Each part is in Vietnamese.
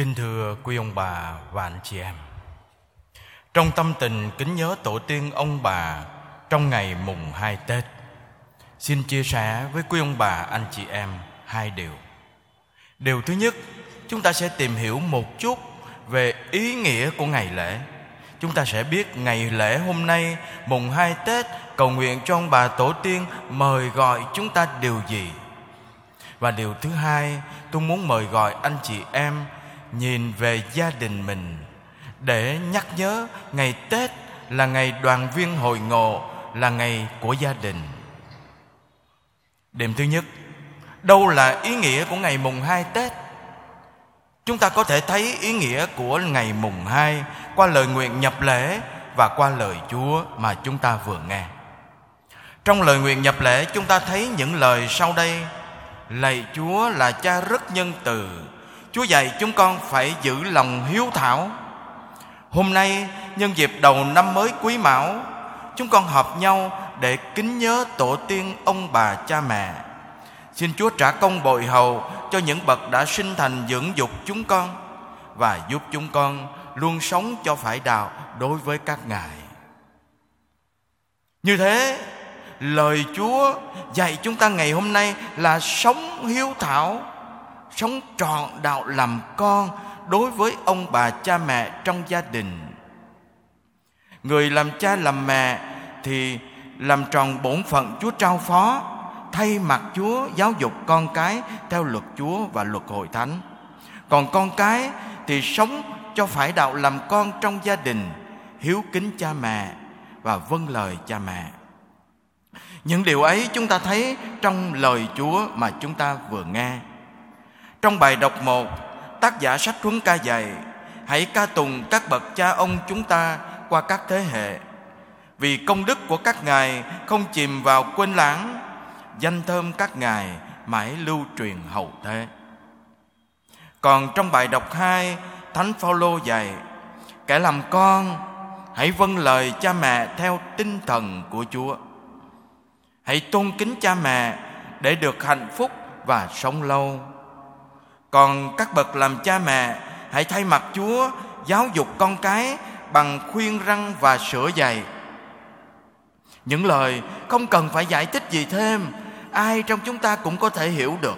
Kính thưa quý ông bà và anh chị em. Trong tâm tình kính nhớ tổ tiên ông bà Trong ngày mùng hai Tết, Xin chia sẻ với quý ông bà, anh chị em hai điều. Điều thứ nhất, Chúng ta sẽ tìm hiểu một chút về ý nghĩa của ngày lễ. Chúng ta sẽ biết ngày lễ hôm nay, mùng hai Tết, Cầu nguyện cho ông bà tổ tiên mời gọi chúng ta điều gì. Và điều thứ hai, tôi muốn mời gọi anh chị em nhìn về gia đình mình để nhắc nhớ ngày Tết là ngày đoàn viên hội ngộ, là ngày của gia đình. Điểm thứ nhất, đâu là ý nghĩa của ngày mùng 2 Tết? Chúng ta có thể thấy ý nghĩa của ngày mùng 2 qua lời nguyện nhập lễ và qua lời Chúa mà chúng ta vừa nghe. Trong lời nguyện nhập lễ chúng ta thấy những lời sau đây Lạy Chúa là cha rất nhân từ Chúa dạy chúng con phải giữ lòng hiếu thảo. Hôm nay, nhân dịp đầu năm mới quý mão, Chúng con họp nhau để kính nhớ tổ tiên ông bà cha mẹ. Xin Chúa trả công bồi hầu cho những bậc đã sinh thành dưỡng dục chúng con Và giúp chúng con luôn sống cho phải đạo đối với các ngài. Như thế, lời Chúa dạy chúng ta ngày hôm nay là sống hiếu thảo sống trọn đạo làm con đối với ông bà cha mẹ trong gia đình. Người làm cha làm mẹ thì làm tròn bổn phận chúa trao phó, thay mặt chúa giáo dục con cái theo luật chúa và luật hội thánh. Còn con cái thì sống cho phải đạo làm con trong gia đình, hiếu kính cha mẹ và vâng lời cha mẹ. Những điều ấy chúng ta thấy trong lời chúa mà chúng ta vừa nghe trong bài đọc 1, tác giả sách huấn ca dạy, hãy ca tùng các bậc cha ông chúng ta qua các thế hệ. Vì công đức của các ngài không chìm vào quên lãng, danh thơm các ngài mãi lưu truyền hậu thế. Còn trong bài đọc 2, Thánh Phaolô dạy, kẻ làm con hãy vâng lời cha mẹ theo tinh thần của Chúa. Hãy tôn kính cha mẹ để được hạnh phúc và sống lâu còn các bậc làm cha mẹ hãy thay mặt chúa giáo dục con cái bằng khuyên răng và sửa dạy những lời không cần phải giải thích gì thêm ai trong chúng ta cũng có thể hiểu được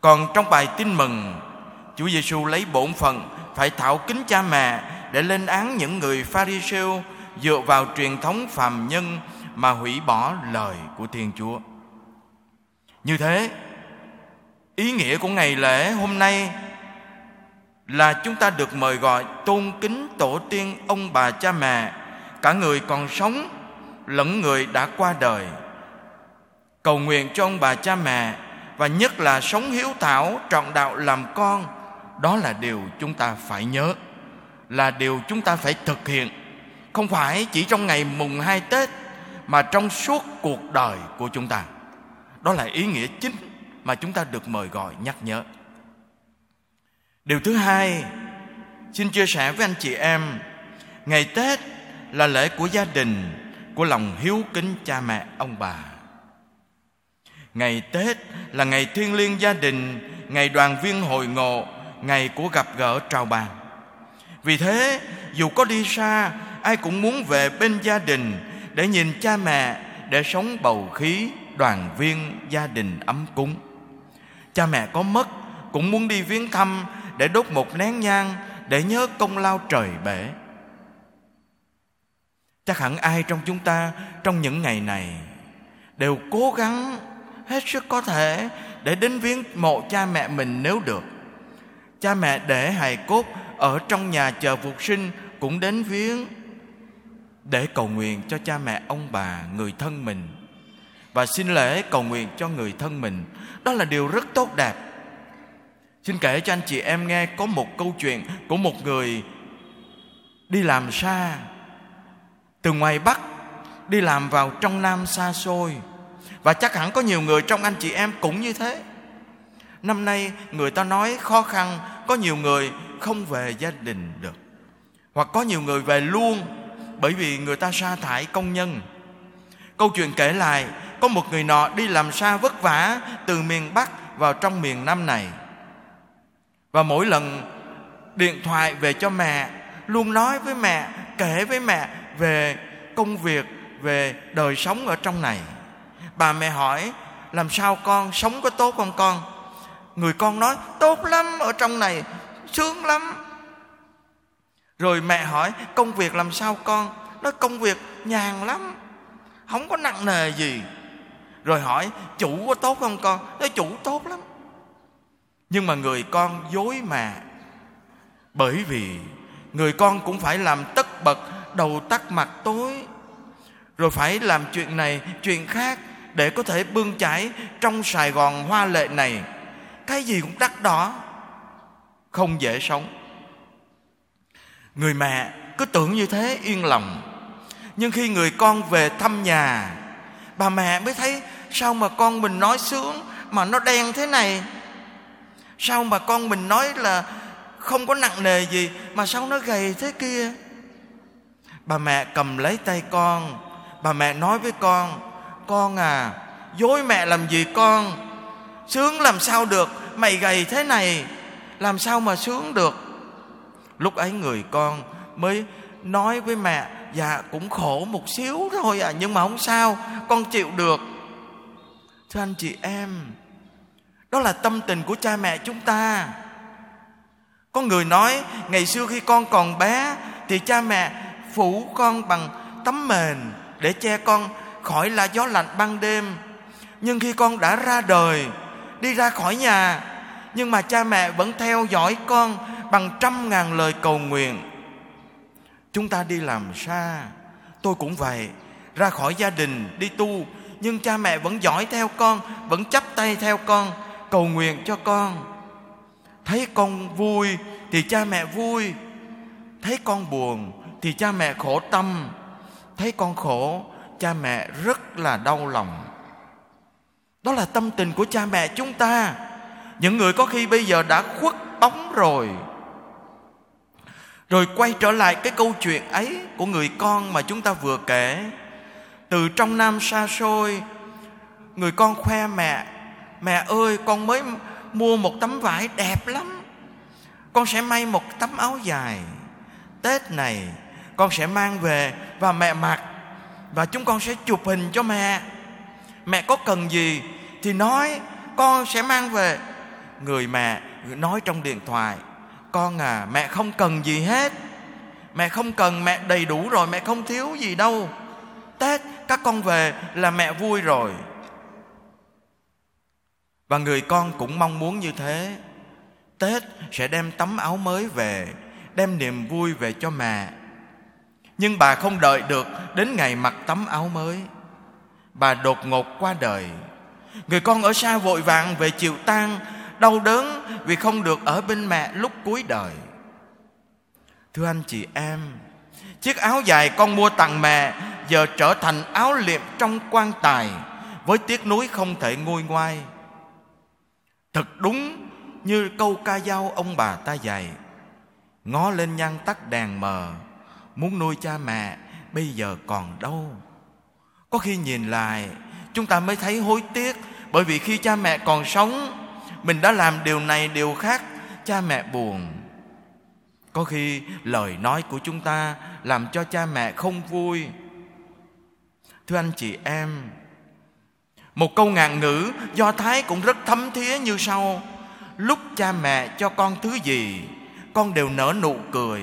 còn trong bài tin mừng Chúa Giêsu lấy bổn phận phải thảo kính cha mẹ để lên án những người Pharisêu dựa vào truyền thống phàm nhân mà hủy bỏ lời của Thiên Chúa. Như thế, ý nghĩa của ngày lễ hôm nay là chúng ta được mời gọi tôn kính tổ tiên ông bà cha mẹ. Cả người còn sống lẫn người đã qua đời. Cầu nguyện cho ông bà cha mẹ và nhất là sống hiếu thảo, trọn đạo làm con. Đó là điều chúng ta phải nhớ, là điều chúng ta phải thực hiện. Không phải chỉ trong ngày mùng hai Tết mà trong suốt cuộc đời của chúng ta. Đó là ý nghĩa chính mà chúng ta được mời gọi nhắc nhớ điều thứ hai, xin chia sẻ với anh chị em, ngày tết là lễ của gia đình, của lòng hiếu kính cha mẹ, ông bà. Ngày tết là ngày thiêng liêng gia đình, ngày đoàn viên hội ngộ, ngày của gặp gỡ trào bàn. Vì thế, dù có đi xa, ai cũng muốn về bên gia đình để nhìn cha mẹ, để sống bầu khí đoàn viên gia đình ấm cúng cha mẹ có mất, cũng muốn đi viếng thăm để đốt một nén nhang để nhớ công lao trời bể. Chắc hẳn ai trong chúng ta trong những ngày này đều cố gắng hết sức có thể để đến viếng mộ cha mẹ mình nếu được. Cha mẹ để hài cốt ở trong nhà chờ phục sinh cũng đến viếng để cầu nguyện cho cha mẹ, ông bà, người thân mình và xin lễ cầu nguyện cho người thân mình. Đó là điều rất tốt đẹp. Xin kể cho anh chị em nghe, có một câu chuyện của một người đi làm xa từ ngoài bắc, đi làm vào trong nam xa xôi. Và chắc hẳn có nhiều người trong anh chị em cũng như thế. Năm nay, người ta nói khó khăn, có nhiều người không về gia đình được. Hoặc có nhiều người về luôn, bởi vì người ta sa thải công nhân. Câu chuyện kể lại có một người nọ đi làm xa vất vả từ miền Bắc vào trong miền Nam này. và mỗi lần điện thoại về cho mẹ, luôn nói với mẹ, kể với mẹ về công việc, về đời sống ở trong này. Bà mẹ hỏi, làm sao con sống có tốt không con? Người con nói, tốt lắm, ở trong này sướng lắm. Rồi mẹ hỏi, công việc làm sao con? Nói, công việc nhàn lắm, không có nặng nề gì rồi hỏi, chủ có tốt không con? Nói, chủ tốt lắm. Nhưng mà người con dối mà. Bởi vì người con cũng phải làm tất bật đầu tắt mặt tối. Rồi phải làm chuyện này, chuyện khác để có thể bươn chải trong sài gòn hoa lệ này. Cái gì cũng đắt đỏ, không dễ sống. Người mẹ cứ tưởng như thế yên lòng. Nhưng khi người con về thăm nhà bà mẹ mới thấy sao mà con mình nói sướng mà nó đen thế này? Sao mà con mình nói là không có nặng nề gì mà sao nó gầy thế kia? Bà mẹ cầm lấy tay con. Bà mẹ nói với con con à dối mẹ làm gì con? Sướng làm sao được? Mày gầy thế này, làm sao mà sướng được? Lúc ấy người con mới nói với mẹ dạ cũng khổ một xíu thôi à nhưng mà không sao, con chịu được. Thưa anh chị em, đó là tâm tình của cha mẹ chúng ta. Có người nói, ngày xưa khi con còn bé, thì cha mẹ phủ con bằng tấm mền để che con khỏi là gió lạnh ban đêm. Nhưng khi con đã ra đời, đi ra khỏi nhà, nhưng mà cha mẹ vẫn theo dõi con bằng trăm ngàn lời cầu nguyện chúng ta đi làm xa. Tôi cũng vậy. Ra khỏi gia đình, đi tu. Nhưng cha mẹ vẫn dõi theo con, vẫn chắp tay theo con, cầu nguyện cho con. Thấy con vui thì cha mẹ vui. Thấy con buồn thì cha mẹ khổ tâm. Thấy con khổ, cha mẹ rất là đau lòng. Đó là tâm tình của cha mẹ chúng ta. Những người có khi bây giờ đã khuất bóng rồi rồi quay trở lại cái câu chuyện ấy của người con mà chúng ta vừa kể. Từ trong nam xa xôi, người con khoe mẹ mẹ ơi, con mới mua một tấm vải đẹp lắm. Con sẽ may một tấm áo dài. Tết này, con sẽ mang về và mẹ mặc và chúng con sẽ chụp hình cho mẹ. Mẹ có cần gì thì nói, con sẽ mang về. Người mẹ nói trong điện thoại con à mẹ không cần gì hết. Mẹ không cần, mẹ đầy đủ rồi, mẹ không thiếu gì đâu. Tết, các con về là mẹ vui rồi. Và người con cũng mong muốn như thế. Tết sẽ đem tấm áo mới về, đem niềm vui về cho mẹ. Nhưng bà không đợi được đến ngày mặc tấm áo mới. Bà đột ngột qua đời. Người con ở xa vội vàng về chịu tang đau đớn vì không được ở bên mẹ lúc cuối đời. Thưa anh chị em, chiếc áo dài con mua tặng mẹ giờ trở thành áo liệm trong quan tài với tiếc nuối không thể nguôi ngoai. Thật đúng như câu ca dao ông bà ta dạy, ngó lên nhăn tắt đèn mờ, muốn nuôi cha mẹ bây giờ còn đâu. Có khi nhìn lại, chúng ta mới thấy hối tiếc bởi vì khi cha mẹ còn sống mình đã làm điều này, điều khác. Cha mẹ buồn. Có khi lời nói của chúng ta làm cho cha mẹ không vui. Thưa anh chị em, một câu ngạn ngữ do thái cũng rất thấm thía như sau. Lúc cha mẹ cho con thứ gì, con đều nở nụ cười.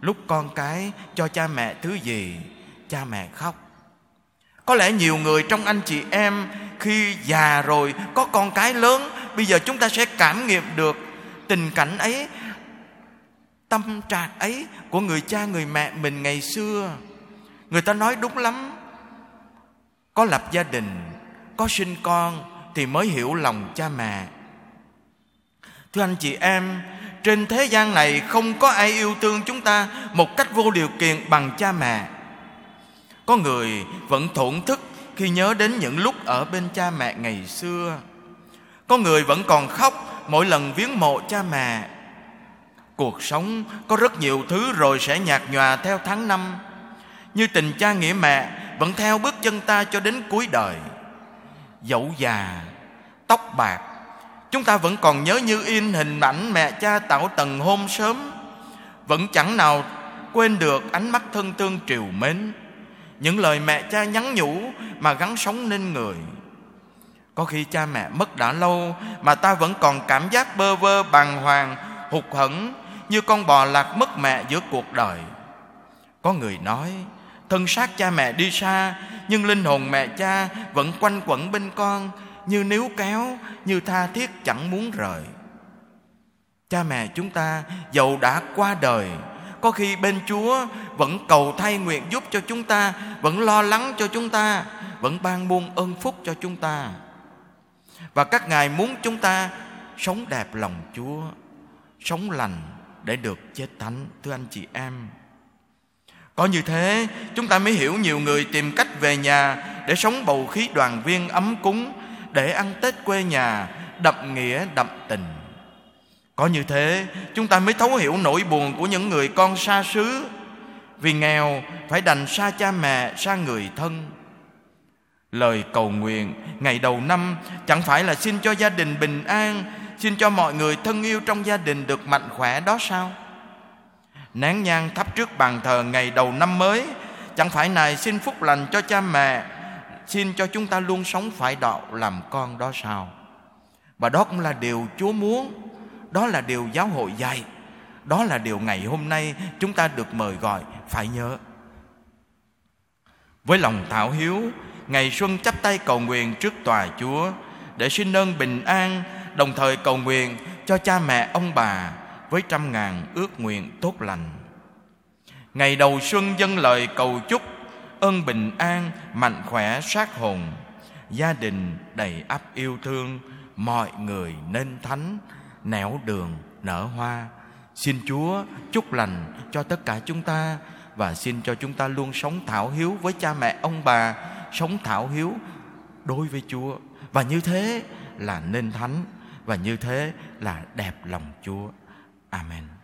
Lúc con cái cho cha mẹ thứ gì, cha mẹ khóc. Có lẽ nhiều người trong anh chị em khi già rồi có con cái lớn, bây giờ chúng ta sẽ cảm nghiệm được tình cảnh ấy, tâm trạng ấy của người cha, người mẹ mình ngày xưa. Người ta nói đúng lắm, có lập gia đình, có sinh con thì mới hiểu lòng cha mẹ. Thưa anh chị em, trên thế gian này không có ai yêu thương chúng ta một cách vô điều kiện bằng cha mẹ. Có người vẫn thổn thức khi nhớ đến những lúc ở bên cha mẹ ngày xưa. Có người vẫn còn khóc mỗi lần viếng mộ cha mẹ. Cuộc sống có rất nhiều thứ rồi sẽ nhạt nhòa theo tháng năm. Như tình cha nghĩa mẹ vẫn theo bước chân ta cho đến cuối đời. Dẫu già, tóc bạc, Chúng ta vẫn còn nhớ như in hình ảnh mẹ cha tạo tầng hôm sớm. Vẫn chẳng nào quên được ánh mắt thân thương triều mến. Những lời mẹ cha nhắn nhủ mà gắn sống nên người. Có khi cha mẹ mất đã lâu Mà ta vẫn còn cảm giác bơ vơ, bàng hoàng, Hụt hẫng như con bò lạc mất mẹ giữa cuộc đời. Có người nói, Thân xác cha mẹ đi xa, Nhưng linh hồn mẹ cha vẫn quanh quẩn bên con, Như níu kéo, Như tha thiết chẳng muốn rời. Cha mẹ chúng ta dầu đã qua đời có khi bên Chúa vẫn cầu thay nguyện giúp cho chúng ta Vẫn lo lắng cho chúng ta Vẫn ban buôn ơn phúc cho chúng ta Và các ngài muốn chúng ta sống đẹp lòng Chúa Sống lành để được chết thánh Thưa anh chị em có như thế chúng ta mới hiểu nhiều người tìm cách về nhà để sống bầu khí đoàn viên ấm cúng, để ăn Tết quê nhà đậm nghĩa đậm tình. Có như thế chúng ta mới thấu hiểu nỗi buồn của những người con xa xứ vì nghèo phải đành xa cha mẹ, xa người thân. Lời cầu nguyện ngày đầu năm chẳng phải là xin cho gia đình bình an, xin cho mọi người thân yêu trong gia đình được mạnh khỏe đó sao? nén nhang thắp trước bàn thờ ngày đầu năm mới chẳng phải này xin phúc lành cho cha mẹ xin cho chúng ta luôn sống phải đạo làm con đó sao và đó cũng là điều chúa muốn đó là điều giáo hội dạy. Đó là điều ngày hôm nay chúng ta được mời gọi, phải nhớ. Với lòng thảo hiếu, ngày xuân chắp tay cầu nguyện trước tòa chúa để xin ơn bình an, đồng thời cầu nguyện cho cha mẹ, ông bà với trăm ngàn ước nguyện tốt lành. Ngày đầu xuân dâng lời cầu chúc, ơn bình an, mạnh khỏe, sát hồn, gia đình đầy ắp yêu thương, mọi người nên thánh nẻo đường nở hoa. Xin chúa chúc lành cho tất cả chúng ta và xin cho chúng ta luôn sống thảo hiếu với cha mẹ, ông bà, sống thảo hiếu đối với chúa. Và như thế là nên thánh và như thế là đẹp lòng chúa. Amen.